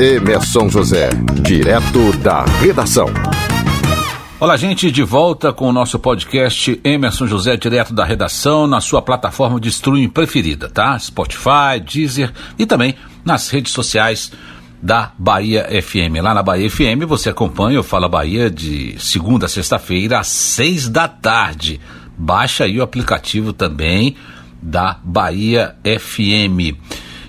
Emerson José, direto da redação. Olá, gente, de volta com o nosso podcast Emerson José, direto da redação, na sua plataforma de streaming preferida, tá? Spotify, Deezer e também nas redes sociais da Bahia FM. Lá na Bahia FM você acompanha o Fala Bahia de segunda a sexta-feira às seis da tarde. Baixa aí o aplicativo também da Bahia FM.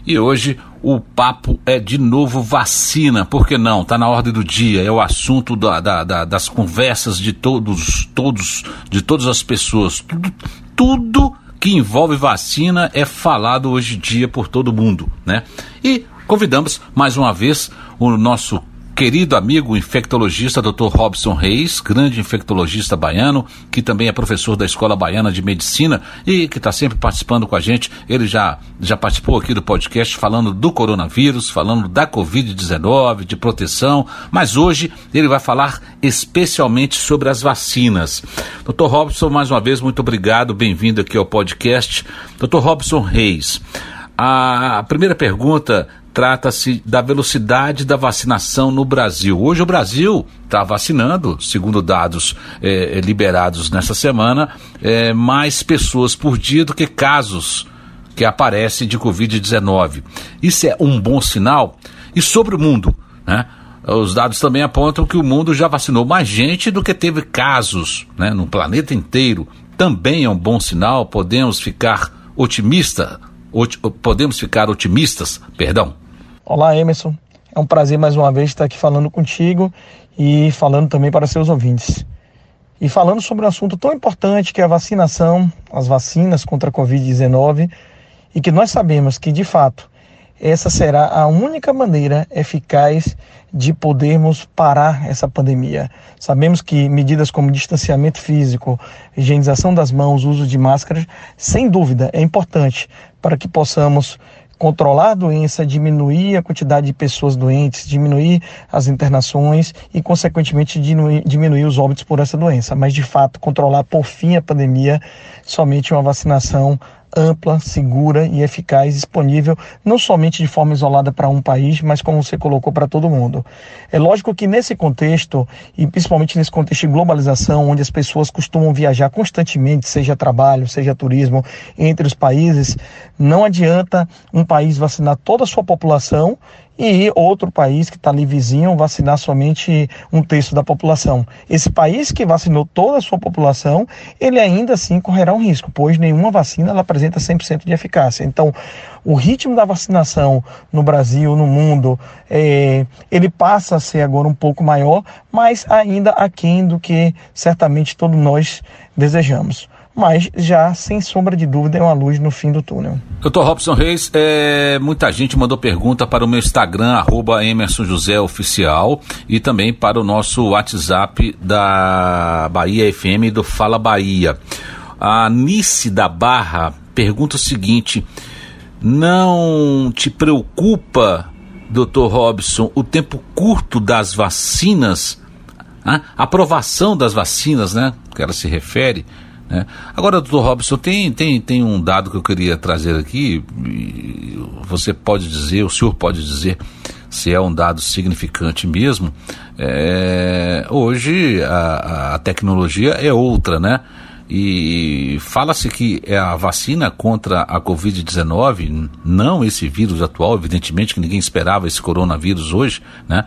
E hoje o papo é de novo vacina, por que não? Está na ordem do dia, é o assunto da, da, da, das conversas de todos, todos, de todas as pessoas. Tudo, tudo que envolve vacina é falado hoje em dia por todo mundo, né? E convidamos mais uma vez o nosso querido amigo infectologista Dr. Robson Reis, grande infectologista baiano, que também é professor da Escola Baiana de Medicina e que está sempre participando com a gente. Ele já, já participou aqui do podcast falando do coronavírus, falando da Covid-19, de proteção, mas hoje ele vai falar especialmente sobre as vacinas. Dr. Robson, mais uma vez, muito obrigado, bem-vindo aqui ao podcast. Dr. Robson Reis, a primeira pergunta trata-se da velocidade da vacinação no Brasil. Hoje o Brasil está vacinando, segundo dados eh, liberados nessa semana, eh, mais pessoas por dia do que casos que aparecem de Covid-19. Isso é um bom sinal? E sobre o mundo, né? Os dados também apontam que o mundo já vacinou mais gente do que teve casos né, no planeta inteiro. Também é um bom sinal, podemos ficar otimistas, podemos ficar otimistas, perdão. Olá, Emerson. É um prazer mais uma vez estar aqui falando contigo e falando também para seus ouvintes. E falando sobre um assunto tão importante que é a vacinação, as vacinas contra a Covid-19, e que nós sabemos que, de fato, essa será a única maneira eficaz de podermos parar essa pandemia. Sabemos que medidas como distanciamento físico, higienização das mãos, uso de máscaras, sem dúvida é importante para que possamos controlar a doença, diminuir a quantidade de pessoas doentes, diminuir as internações e, consequentemente, diminuir, diminuir os óbitos por essa doença. Mas, de fato, controlar por fim a pandemia, somente uma vacinação ampla, segura e eficaz, disponível não somente de forma isolada para um país, mas como você colocou para todo mundo. É lógico que nesse contexto, e principalmente nesse contexto de globalização, onde as pessoas costumam viajar constantemente, seja trabalho, seja turismo, entre os países, não adianta um país vacinar toda a sua população e outro país que está ali vizinho vacinar somente um terço da população. Esse país que vacinou toda a sua população, ele ainda assim correrá um risco, pois nenhuma vacina ela apresenta 100% de eficácia. Então, o ritmo da vacinação no Brasil, no mundo, é, ele passa a ser agora um pouco maior, mas ainda aquém do que certamente todos nós desejamos mas já sem sombra de dúvida é uma luz no fim do túnel. Doutor Robson Reis, é, muita gente mandou pergunta para o meu Instagram, arroba Emerson José Oficial, e também para o nosso WhatsApp da Bahia FM do Fala Bahia. A Nice da Barra pergunta o seguinte: não te preocupa, doutor Robson, o tempo curto das vacinas? A aprovação das vacinas, né? Que ela se refere né? Agora, doutor Robson, tem, tem, tem um dado que eu queria trazer aqui. Você pode dizer, o senhor pode dizer se é um dado significante mesmo. É, hoje a, a tecnologia é outra, né? E fala-se que é a vacina contra a Covid-19, não esse vírus atual, evidentemente que ninguém esperava esse coronavírus hoje, né?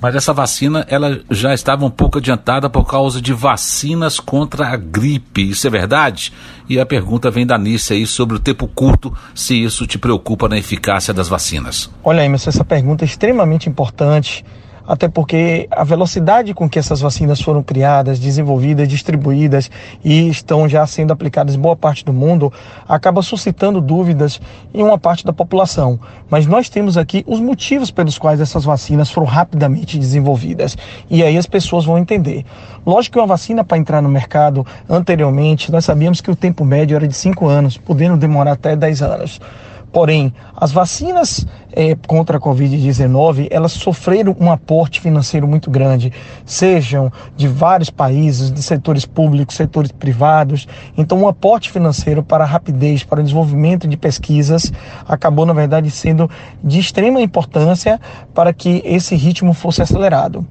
Mas essa vacina ela já estava um pouco adiantada por causa de vacinas contra a gripe. Isso é verdade? E a pergunta vem da Nice aí sobre o tempo curto, se isso te preocupa na eficácia das vacinas. Olha, Emerson, essa pergunta é extremamente importante até porque a velocidade com que essas vacinas foram criadas, desenvolvidas, distribuídas e estão já sendo aplicadas em boa parte do mundo, acaba suscitando dúvidas em uma parte da população. Mas nós temos aqui os motivos pelos quais essas vacinas foram rapidamente desenvolvidas. E aí as pessoas vão entender. Lógico que uma vacina para entrar no mercado, anteriormente, nós sabíamos que o tempo médio era de 5 anos, podendo demorar até 10 anos. Porém, as vacinas é, contra a Covid-19, elas sofreram um aporte financeiro muito grande, sejam de vários países, de setores públicos, setores privados. Então, um aporte financeiro para a rapidez, para o desenvolvimento de pesquisas, acabou, na verdade, sendo de extrema importância para que esse ritmo fosse acelerado.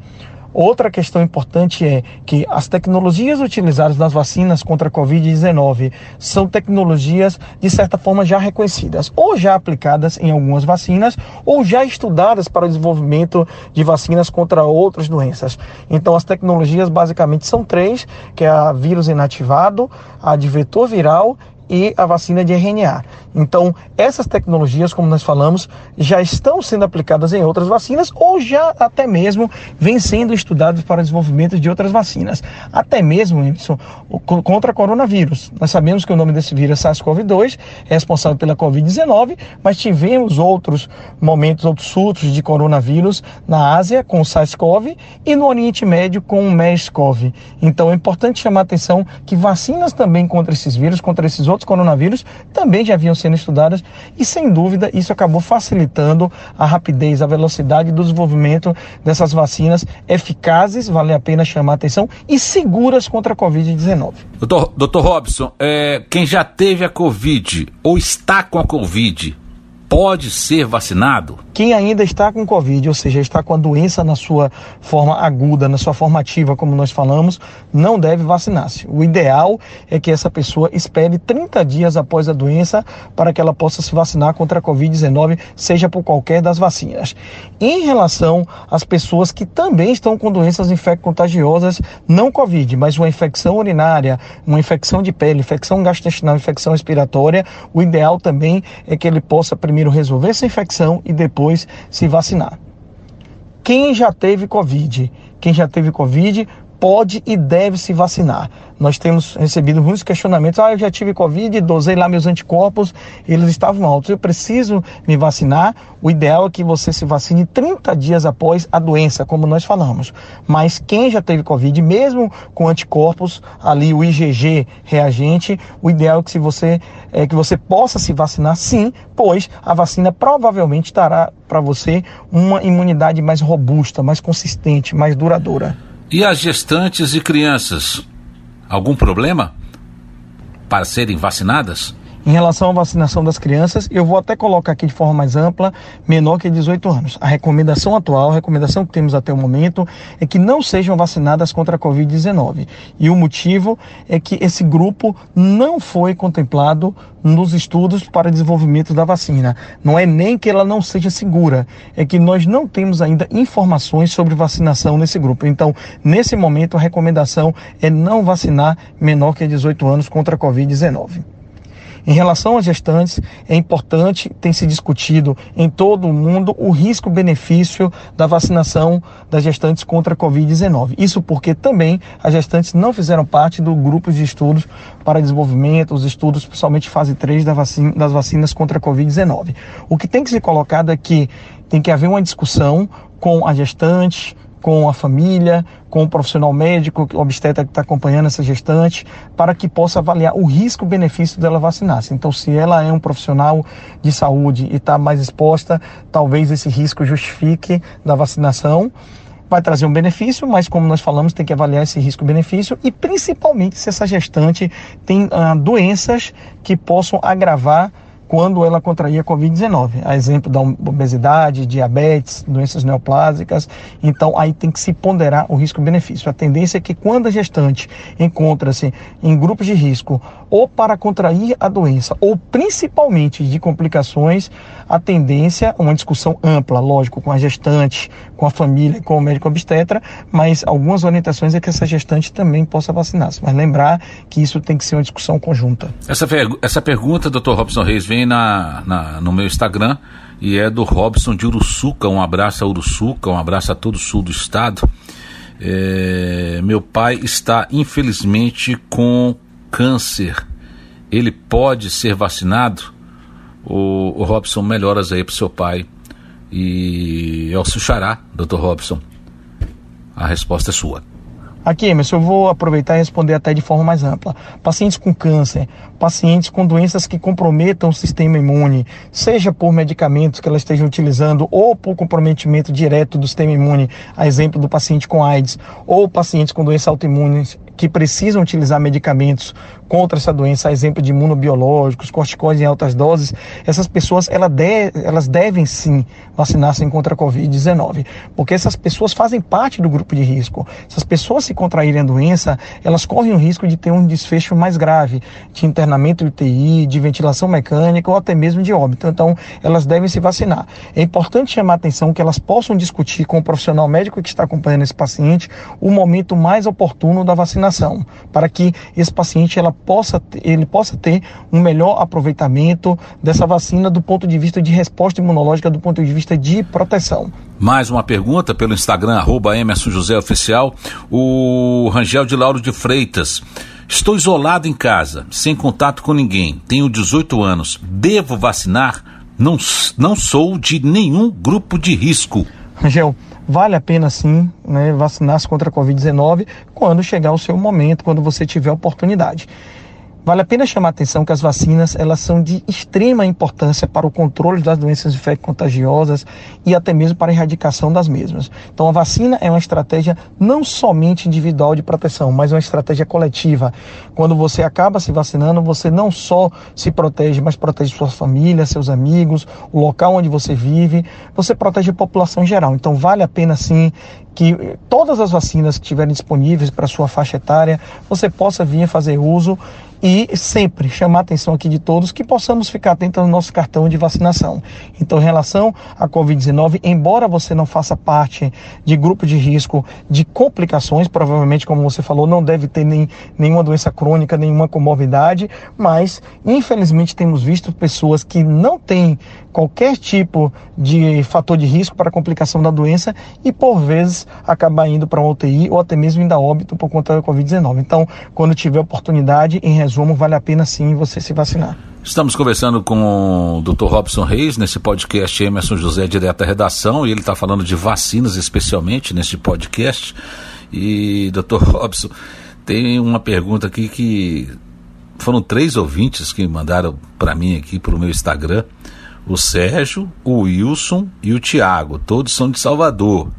Outra questão importante é que as tecnologias utilizadas nas vacinas contra a Covid-19 são tecnologias, de certa forma, já reconhecidas, ou já aplicadas em algumas vacinas, ou já estudadas para o desenvolvimento de vacinas contra outras doenças. Então, as tecnologias basicamente são três, que é a vírus inativado, a de vetor viral e a vacina de RNA. Então, essas tecnologias, como nós falamos, já estão sendo aplicadas em outras vacinas ou já até mesmo vêm sendo estudadas para o desenvolvimento de outras vacinas. Até mesmo, isso contra coronavírus. Nós sabemos que o nome desse vírus é SARS-CoV-2, é responsável pela Covid-19, mas tivemos outros momentos, outros surtos de coronavírus na Ásia com o SARS-CoV e no Oriente Médio com o MERS-CoV. Então, é importante chamar a atenção que vacinas também contra esses vírus, contra esses outros coronavírus também já haviam sendo estudadas e, sem dúvida, isso acabou facilitando a rapidez, a velocidade do desenvolvimento dessas vacinas eficazes, vale a pena chamar a atenção, e seguras contra a Covid-19. Doutor, doutor Robson, é, quem já teve a Covid ou está com a Covid, pode ser vacinado? Quem ainda está com Covid, ou seja, está com a doença na sua forma aguda, na sua forma ativa, como nós falamos, não deve vacinar-se. O ideal é que essa pessoa espere 30 dias após a doença para que ela possa se vacinar contra a Covid-19, seja por qualquer das vacinas. Em relação às pessoas que também estão com doenças infecto-contagiosas, não Covid, mas uma infecção urinária, uma infecção de pele, infecção gastrointestinal, infecção respiratória, o ideal também é que ele possa primeiro resolver essa infecção e depois se vacinar. Quem já teve Covid, quem já teve Covid pode e deve se vacinar. Nós temos recebido muitos questionamentos. Ah, eu já tive Covid, dosei lá meus anticorpos, eles estavam altos. Eu preciso me vacinar. O ideal é que você se vacine 30 dias após a doença, como nós falamos. Mas quem já teve Covid, mesmo com anticorpos, ali o IgG reagente, o ideal é que, se você, é que você possa se vacinar sim, pois a vacina provavelmente dará para você uma imunidade mais robusta, mais consistente, mais duradoura. E as gestantes e crianças? Algum problema para serem vacinadas? Em relação à vacinação das crianças, eu vou até colocar aqui de forma mais ampla, menor que 18 anos. A recomendação atual, a recomendação que temos até o momento, é que não sejam vacinadas contra a Covid-19. E o motivo é que esse grupo não foi contemplado nos estudos para desenvolvimento da vacina. Não é nem que ela não seja segura, é que nós não temos ainda informações sobre vacinação nesse grupo. Então, nesse momento, a recomendação é não vacinar menor que 18 anos contra a Covid-19. Em relação às gestantes, é importante, tem se discutido em todo o mundo o risco-benefício da vacinação das gestantes contra a Covid-19. Isso porque também as gestantes não fizeram parte do grupo de estudos para desenvolvimento, os estudos, principalmente fase 3 da vacina, das vacinas contra a Covid-19. O que tem que ser colocado é que tem que haver uma discussão com a gestante, com a família, com o profissional médico, obstetra que está acompanhando essa gestante, para que possa avaliar o risco-benefício dela vacinar-se. Então, se ela é um profissional de saúde e está mais exposta, talvez esse risco justifique da vacinação. Vai trazer um benefício, mas como nós falamos, tem que avaliar esse risco-benefício e principalmente se essa gestante tem ah, doenças que possam agravar quando ela contraía Covid-19. A exemplo da obesidade, diabetes, doenças neoplásicas. Então, aí tem que se ponderar o risco-benefício. A tendência é que quando a gestante encontra-se em grupos de risco ou para contrair a doença, ou principalmente de complicações, a tendência, uma discussão ampla, lógico, com a gestante, com a família, com o médico obstetra, mas algumas orientações é que essa gestante também possa vacinar-se. Mas lembrar que isso tem que ser uma discussão conjunta. Essa, essa pergunta, doutor Robson Reis, vem na, na, no meu Instagram e é do Robson de Uruçuca. Um abraço a Uruçuca, um abraço a todo o sul do estado. É, meu pai está infelizmente com câncer. Ele pode ser vacinado? O, o Robson, melhoras aí para seu pai. E é o seu xará, doutor Robson. A resposta é sua. Aqui, Emerson, eu vou aproveitar e responder até de forma mais ampla. Pacientes com câncer, pacientes com doenças que comprometam o sistema imune, seja por medicamentos que elas estejam utilizando ou por comprometimento direto do sistema imune, a exemplo do paciente com AIDS, ou pacientes com doenças autoimunes que precisam utilizar medicamentos contra essa doença, a exemplo de imunobiológicos, corticoides em altas doses, essas pessoas elas, de, elas devem sim vacinar-se contra a Covid-19, porque essas pessoas fazem parte do grupo de risco. Se as pessoas se contraírem a doença, elas correm o risco de ter um desfecho mais grave, de internamento de UTI, de ventilação mecânica ou até mesmo de óbito. Então, elas devem se vacinar. É importante chamar a atenção que elas possam discutir com o profissional médico que está acompanhando esse paciente o momento mais oportuno da vacinação, para que esse paciente ela possa, ele possa ter um melhor aproveitamento dessa vacina do ponto de vista de resposta imunológica, do ponto de vista de proteção. Mais uma pergunta pelo Instagram, arroba Emerson José Oficial, o Rangel de Lauro de Freitas. Estou isolado em casa, sem contato com ninguém, tenho 18 anos, devo vacinar? Não, não sou de nenhum grupo de risco. Rangel, vale a pena sim né, vacinar-se contra a Covid-19 quando chegar o seu momento, quando você tiver oportunidade. Vale a pena chamar a atenção que as vacinas elas são de extrema importância para o controle das doenças infecto-contagiosas e até mesmo para a erradicação das mesmas. Então a vacina é uma estratégia não somente individual de proteção, mas uma estratégia coletiva. Quando você acaba se vacinando, você não só se protege, mas protege sua família, seus amigos, o local onde você vive, você protege a população em geral. Então vale a pena sim que todas as vacinas que estiverem disponíveis para sua faixa etária, você possa vir fazer uso e sempre chamar a atenção aqui de todos que possamos ficar atentos ao nosso cartão de vacinação. Então, em relação à Covid-19, embora você não faça parte de grupo de risco de complicações, provavelmente, como você falou, não deve ter nem, nenhuma doença crônica, nenhuma comorbidade, mas infelizmente temos visto pessoas que não têm qualquer tipo de fator de risco para complicação da doença e, por vezes, acabar indo para uma UTI ou até mesmo indo a óbito por conta da Covid-19. Então, quando tiver oportunidade, em resumo, vale a pena sim você se vacinar. Estamos conversando com o Dr. Robson Reis nesse podcast Emerson José, direto da redação, e ele está falando de vacinas especialmente nesse podcast. E, Dr. Robson, tem uma pergunta aqui que foram três ouvintes que mandaram para mim aqui para o meu Instagram o Sérgio, o Wilson e o Tiago, todos são de Salvador.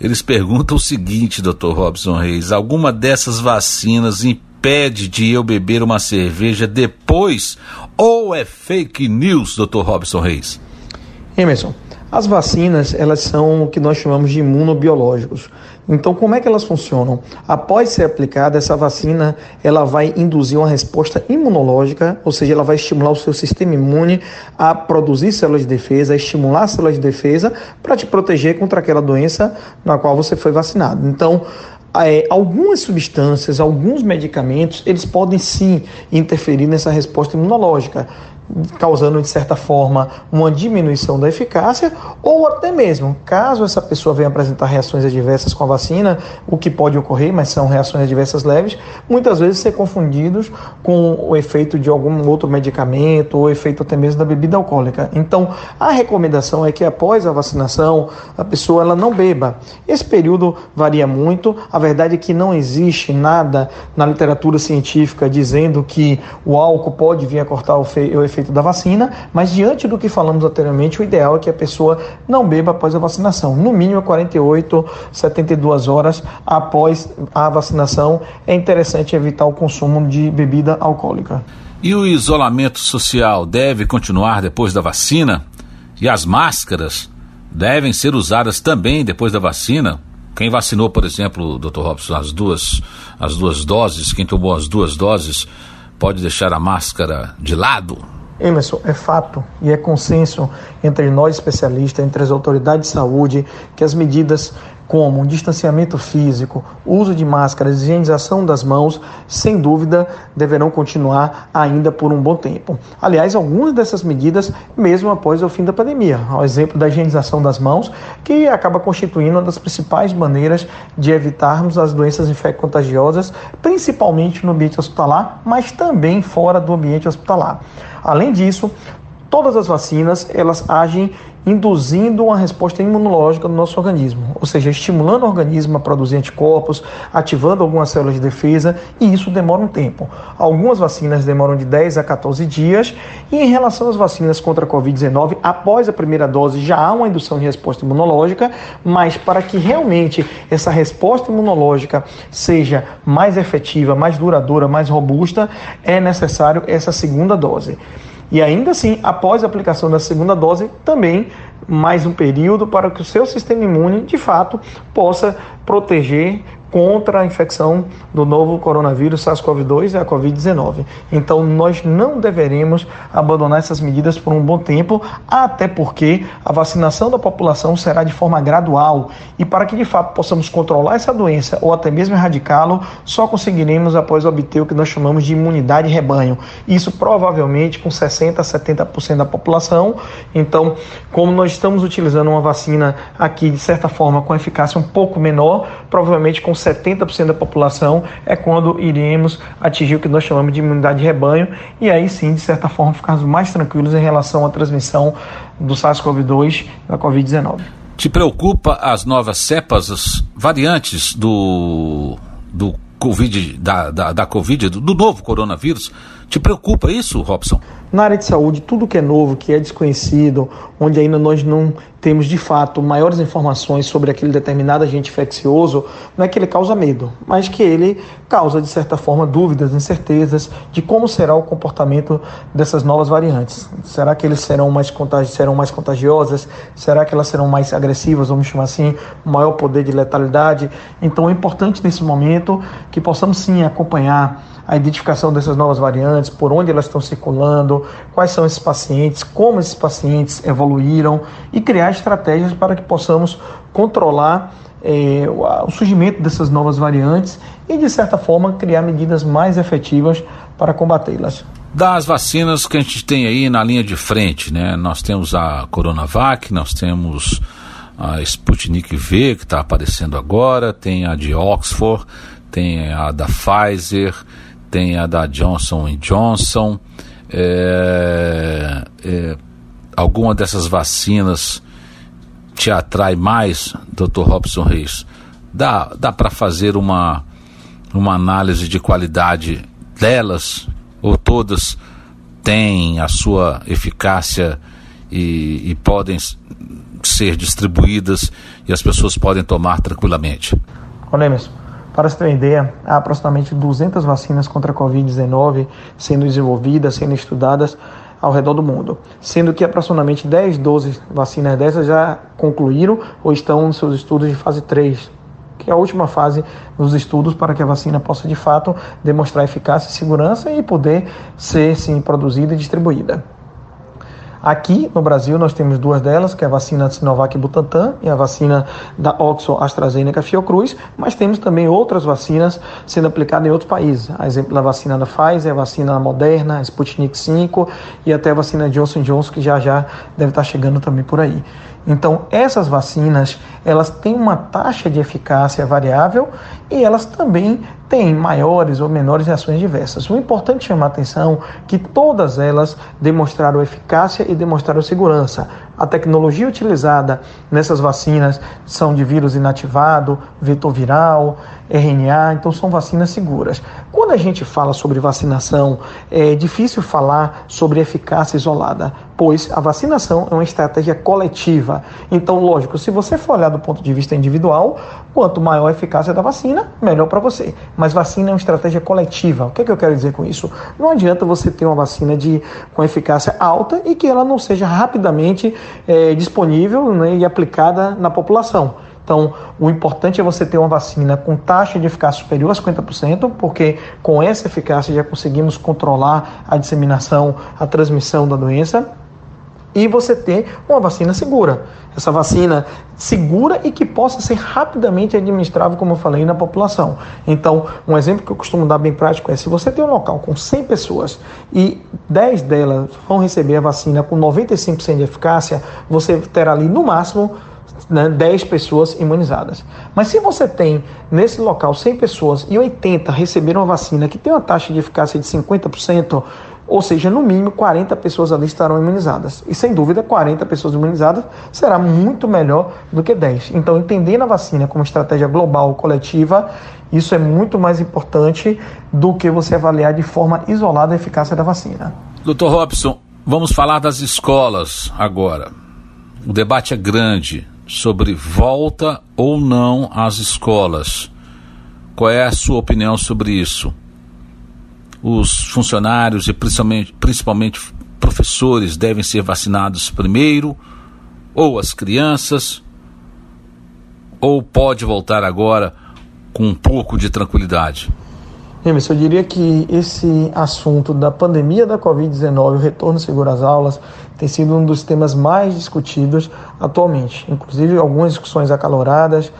Eles perguntam o seguinte, Dr. Robson Reis: alguma dessas vacinas impede de eu beber uma cerveja depois ou é fake news, Dr. Robson Reis? Emerson, as vacinas, elas são o que nós chamamos de imunobiológicos. Então, como é que elas funcionam? Após ser aplicada, essa vacina ela vai induzir uma resposta imunológica, ou seja, ela vai estimular o seu sistema imune a produzir células de defesa, a estimular células de defesa para te proteger contra aquela doença na qual você foi vacinado. Então, é, algumas substâncias, alguns medicamentos, eles podem sim interferir nessa resposta imunológica causando de certa forma uma diminuição da eficácia, ou até mesmo, caso essa pessoa venha apresentar reações adversas com a vacina, o que pode ocorrer, mas são reações adversas leves, muitas vezes ser confundidos com o efeito de algum outro medicamento ou efeito até mesmo da bebida alcoólica. Então, a recomendação é que após a vacinação, a pessoa ela não beba. Esse período varia muito, a verdade é que não existe nada na literatura científica dizendo que o álcool pode vir a cortar o efeito efeito da vacina, mas diante do que falamos anteriormente, o ideal é que a pessoa não beba após a vacinação, no mínimo 48, 72 horas após a vacinação. É interessante evitar o consumo de bebida alcoólica. E o isolamento social deve continuar depois da vacina? E as máscaras devem ser usadas também depois da vacina? Quem vacinou, por exemplo, Dr. Robson, as duas, as duas doses, quem tomou as duas doses, pode deixar a máscara de lado? Emerson, é fato e é consenso entre nós especialistas, entre as autoridades de saúde, que as medidas como distanciamento físico, uso de máscaras, higienização das mãos, sem dúvida deverão continuar ainda por um bom tempo. Aliás, algumas dessas medidas, mesmo após o fim da pandemia, ao exemplo da higienização das mãos, que acaba constituindo uma das principais maneiras de evitarmos as doenças infecto-contagiosas, principalmente no ambiente hospitalar, mas também fora do ambiente hospitalar. Além disso, Todas as vacinas, elas agem induzindo uma resposta imunológica no nosso organismo, ou seja, estimulando o organismo a produzir anticorpos, ativando algumas células de defesa, e isso demora um tempo. Algumas vacinas demoram de 10 a 14 dias, e em relação às vacinas contra a Covid-19, após a primeira dose já há uma indução de resposta imunológica, mas para que realmente essa resposta imunológica seja mais efetiva, mais duradoura, mais robusta, é necessário essa segunda dose. E ainda assim, após a aplicação da segunda dose, também mais um período para que o seu sistema imune, de fato, possa proteger contra a infecção do novo coronavírus SARS-CoV-2 e a Covid-19. Então, nós não deveremos abandonar essas medidas por um bom tempo, até porque a vacinação da população será de forma gradual e para que de fato possamos controlar essa doença ou até mesmo erradicá-lo, só conseguiremos após obter o que nós chamamos de imunidade rebanho. Isso provavelmente com 60 a 70% da população. Então, como nós estamos utilizando uma vacina aqui de certa forma com eficácia um pouco menor, provavelmente com 70% da população, é quando iremos atingir o que nós chamamos de imunidade de rebanho e aí sim, de certa forma, ficarmos mais tranquilos em relação à transmissão do SARS-CoV-2 e da Covid-19. Te preocupa as novas cepas, as variantes do, do Covid, da, da, da Covid, do, do novo coronavírus? Te preocupa isso, Robson? Na área de saúde, tudo que é novo, que é desconhecido, onde ainda nós não temos de fato maiores informações sobre aquele determinado agente infeccioso, não é que ele causa medo, mas que ele causa, de certa forma, dúvidas, incertezas de como será o comportamento dessas novas variantes. Será que eles serão mais, contagi serão mais contagiosas? Será que elas serão mais agressivas, vamos chamar assim, maior poder de letalidade? Então é importante nesse momento que possamos sim acompanhar a identificação dessas novas variantes, por onde elas estão circulando, quais são esses pacientes, como esses pacientes evoluíram e criar estratégias para que possamos controlar é, o surgimento dessas novas variantes e, de certa forma, criar medidas mais efetivas para combatê-las. Das vacinas que a gente tem aí na linha de frente, né? Nós temos a Coronavac, nós temos a Sputnik V, que está aparecendo agora, tem a de Oxford, tem a da Pfizer, tem a da Johnson Johnson. É, é, alguma dessas vacinas te atrai mais, Dr. Robson Reis? Dá, dá para fazer uma, uma análise de qualidade delas ou todas têm a sua eficácia e, e podem ser distribuídas e as pessoas podem tomar tranquilamente? Olha mesmo. Para se ideia, há aproximadamente 200 vacinas contra a Covid-19 sendo desenvolvidas, sendo estudadas ao redor do mundo, sendo que aproximadamente 10, 12 vacinas dessas já concluíram ou estão nos seus estudos de fase 3, que é a última fase dos estudos para que a vacina possa de fato demonstrar eficácia e segurança e poder ser sim produzida e distribuída. Aqui no Brasil nós temos duas delas, que é a vacina Sinovac Butantan e a vacina da Oxford AstraZeneca Fiocruz, mas temos também outras vacinas sendo aplicadas em outros países. A exemplo da vacina da Pfizer, a vacina Moderna, a Sputnik 5 e até a vacina Johnson Johnson, que já já deve estar chegando também por aí. Então, essas vacinas, elas têm uma taxa de eficácia variável e elas também têm maiores ou menores reações diversas. O importante é chamar a atenção que todas elas demonstraram eficácia e demonstraram segurança. A tecnologia utilizada nessas vacinas são de vírus inativado, vetor viral, RNA, então são vacinas seguras. Quando a gente fala sobre vacinação, é difícil falar sobre eficácia isolada, pois a vacinação é uma estratégia coletiva. Então, lógico, se você for olhar do ponto de vista individual, quanto maior a eficácia da vacina, melhor para você. Mas vacina é uma estratégia coletiva. O que, é que eu quero dizer com isso? Não adianta você ter uma vacina de, com eficácia alta e que ela não seja rapidamente é, disponível né, e aplicada na população. Então, o importante é você ter uma vacina com taxa de eficácia superior a 50%, porque com essa eficácia já conseguimos controlar a disseminação, a transmissão da doença. E você ter uma vacina segura. Essa vacina segura e que possa ser rapidamente administrável, como eu falei, na população. Então, um exemplo que eu costumo dar bem prático é: se você tem um local com 100 pessoas e 10 delas vão receber a vacina com 95% de eficácia, você terá ali no máximo né, 10 pessoas imunizadas. Mas se você tem nesse local 100 pessoas e 80 receberam a vacina que tem uma taxa de eficácia de 50%, Ou seja, no mínimo 40 pessoas ali estarão imunizadas. E sem dúvida, 40 pessoas imunizadas será muito melhor do que 10. Então, entendendo a vacina como estratégia global, coletiva, isso é muito mais importante do que você avaliar de forma isolada a eficácia da vacina. Doutor Robson, vamos falar das escolas agora. O debate é grande sobre volta ou não às escolas. Qual é a sua opinião sobre isso? Os funcionários e principalmente, principalmente professores devem ser vacinados primeiro, ou as crianças, ou pode voltar agora com um pouco de tranquilidade? Emerson, eu diria que esse assunto da pandemia da Covid-19, o retorno seguro às aulas, tem sido um dos temas mais discutidos atualmente. Inclusive, algumas discussões acaloradas,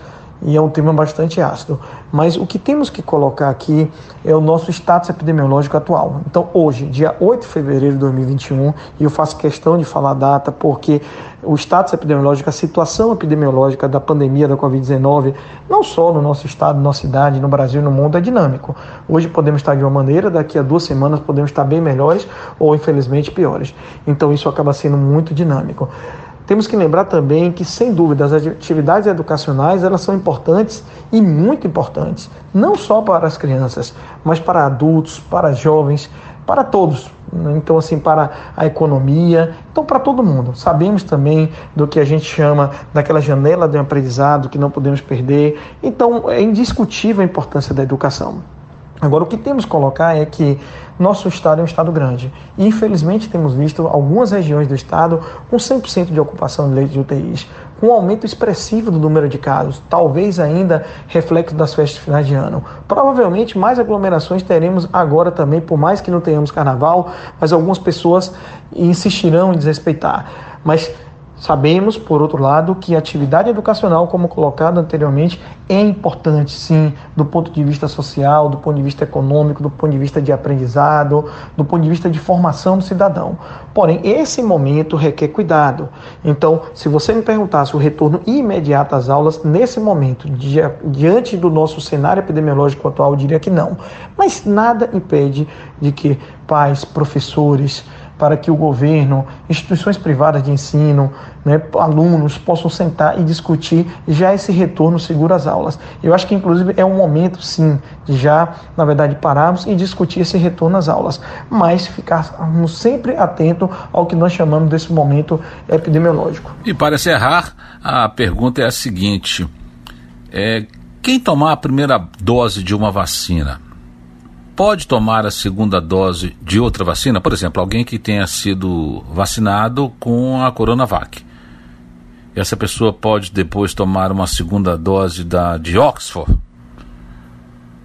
e é um tema bastante ácido. Mas o que temos que colocar aqui é o nosso status epidemiológico atual. Então, hoje, dia 8 de fevereiro de 2021, e eu faço questão de falar a data porque o status epidemiológico, a situação epidemiológica da pandemia da Covid-19, não só no nosso estado, na nossa cidade, no Brasil no mundo, é dinâmico. Hoje podemos estar de uma maneira, daqui a duas semanas podemos estar bem melhores ou, infelizmente, piores. Então, isso acaba sendo muito dinâmico. Temos que lembrar também que, sem dúvida, as atividades educacionais elas são importantes e muito importantes, não só para as crianças, mas para adultos, para jovens, para todos. Então, assim, para a economia, então para todo mundo. Sabemos também do que a gente chama daquela janela de aprendizado que não podemos perder. Então, é indiscutível a importância da educação. Agora, o que temos que colocar é que nosso estado é um estado grande. E, infelizmente, temos visto algumas regiões do estado com 100% de ocupação de leitos de UTIs, com um aumento expressivo do número de casos, talvez ainda reflexo das festas de finais de ano. Provavelmente mais aglomerações teremos agora também, por mais que não tenhamos carnaval, mas algumas pessoas insistirão em desrespeitar. Mas Sabemos, por outro lado, que a atividade educacional, como colocado anteriormente, é importante, sim, do ponto de vista social, do ponto de vista econômico, do ponto de vista de aprendizado, do ponto de vista de formação do cidadão. Porém, esse momento requer cuidado. Então, se você me perguntasse o retorno imediato às aulas, nesse momento, diante do nosso cenário epidemiológico atual, eu diria que não. Mas nada impede de que pais, professores, para que o governo, instituições privadas de ensino, né, alunos possam sentar e discutir já esse retorno seguro às aulas. Eu acho que, inclusive, é um momento, sim, de já, na verdade, pararmos e discutir esse retorno às aulas, mas ficarmos sempre atentos ao que nós chamamos desse momento epidemiológico. E para encerrar, a pergunta é a seguinte: é, quem tomar a primeira dose de uma vacina pode tomar a segunda dose de outra vacina? Por exemplo, alguém que tenha sido vacinado com a Coronavac. Essa pessoa pode depois tomar uma segunda dose da de Oxford?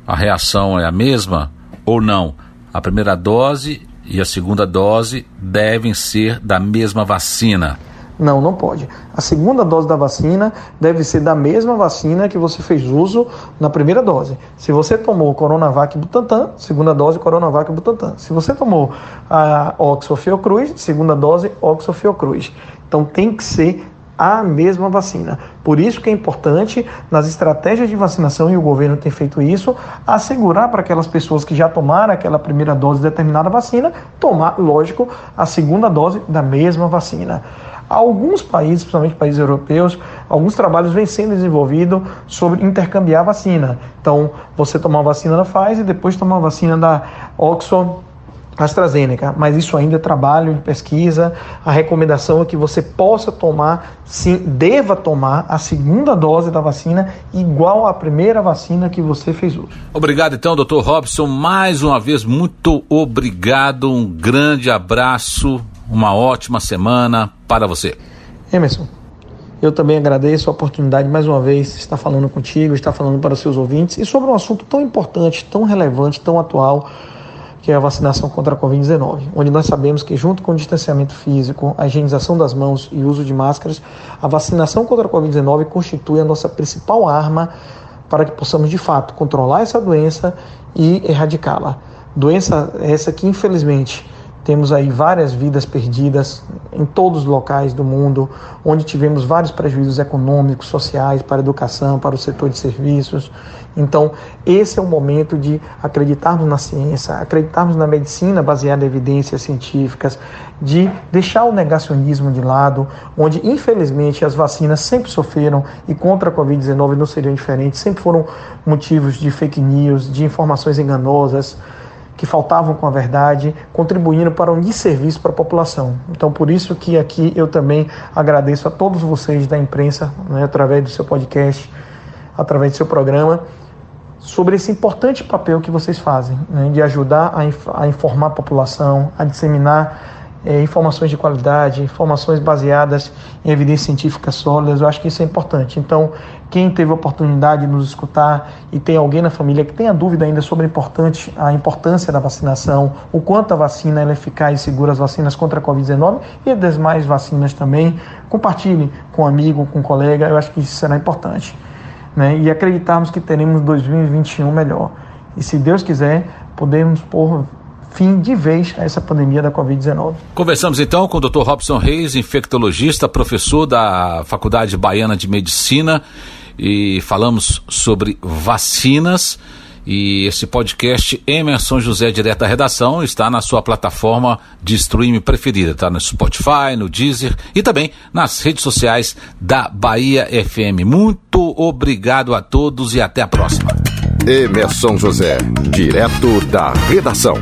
A reação é a mesma ou não? A primeira dose e a segunda dose devem ser da mesma vacina. Não, não pode. A segunda dose da vacina deve ser da mesma vacina que você fez uso na primeira dose. Se você tomou Coronavac Butantan, segunda dose Coronavac Butantan. Se você tomou a Oxford Fiocruz, segunda dose Oxford Fiocruz. Então tem que ser a mesma vacina. Por isso que é importante, nas estratégias de vacinação, e o governo tem feito isso, assegurar para aquelas pessoas que já tomaram aquela primeira dose de determinada vacina, tomar, lógico, a segunda dose da mesma vacina. Alguns países, principalmente países europeus, alguns trabalhos vêm sendo desenvolvidos sobre intercambiar vacina. Então, você tomar uma vacina da Pfizer e depois tomar uma vacina da Oxford AstraZeneca, mas isso ainda é trabalho de pesquisa. A recomendação é que você possa tomar, sim, deva tomar a segunda dose da vacina igual à primeira vacina que você fez uso. Obrigado então, doutor Robson, mais uma vez muito obrigado, um grande abraço uma ótima semana para você. Emerson, eu também agradeço a oportunidade mais uma vez de estar falando contigo, estar falando para os seus ouvintes e sobre um assunto tão importante, tão relevante, tão atual, que é a vacinação contra a Covid-19, onde nós sabemos que, junto com o distanciamento físico, a higienização das mãos e o uso de máscaras, a vacinação contra a Covid-19 constitui a nossa principal arma para que possamos, de fato, controlar essa doença e erradicá-la. Doença essa que, infelizmente, Temos aí várias vidas perdidas em todos os locais do mundo, onde tivemos vários prejuízos econômicos, sociais, para a educação, para o setor de serviços. Então, esse é o momento de acreditarmos na ciência, acreditarmos na medicina baseada em evidências científicas, de deixar o negacionismo de lado, onde infelizmente as vacinas sempre sofreram e contra a Covid-19 não seriam diferentes, sempre foram motivos de fake news, de informações enganosas que faltavam com a verdade, contribuindo para um desserviço para a população. Então, por isso que aqui eu também agradeço a todos vocês da imprensa, né, através do seu podcast, através do seu programa, sobre esse importante papel que vocês fazem, né, de ajudar a, inf a informar a população, a disseminar é, informações de qualidade, informações baseadas em evidências científicas sólidas. Eu acho que isso é importante. Então, quem teve a oportunidade de nos escutar e tem alguém na família que tenha dúvida ainda sobre a, importante, a importância da vacinação, o quanto a vacina é eficaz e segura as vacinas contra a Covid-19 e as demais vacinas também, compartilhe com um amigo, com um colega. Eu acho que isso será importante. Né? E acreditarmos que teremos 2021 melhor. E se Deus quiser, podemos pôr fim de vez a essa pandemia da Covid-19. Conversamos então com o Dr. Robson Reis, infectologista, professor da Faculdade Baiana de Medicina, e falamos sobre vacinas. E esse podcast Emerson José Direto da Redação está na sua plataforma de streaming preferida, tá no Spotify, no Deezer e também nas redes sociais da Bahia FM. Muito obrigado a todos e até a próxima. Emerson José, direto da redação.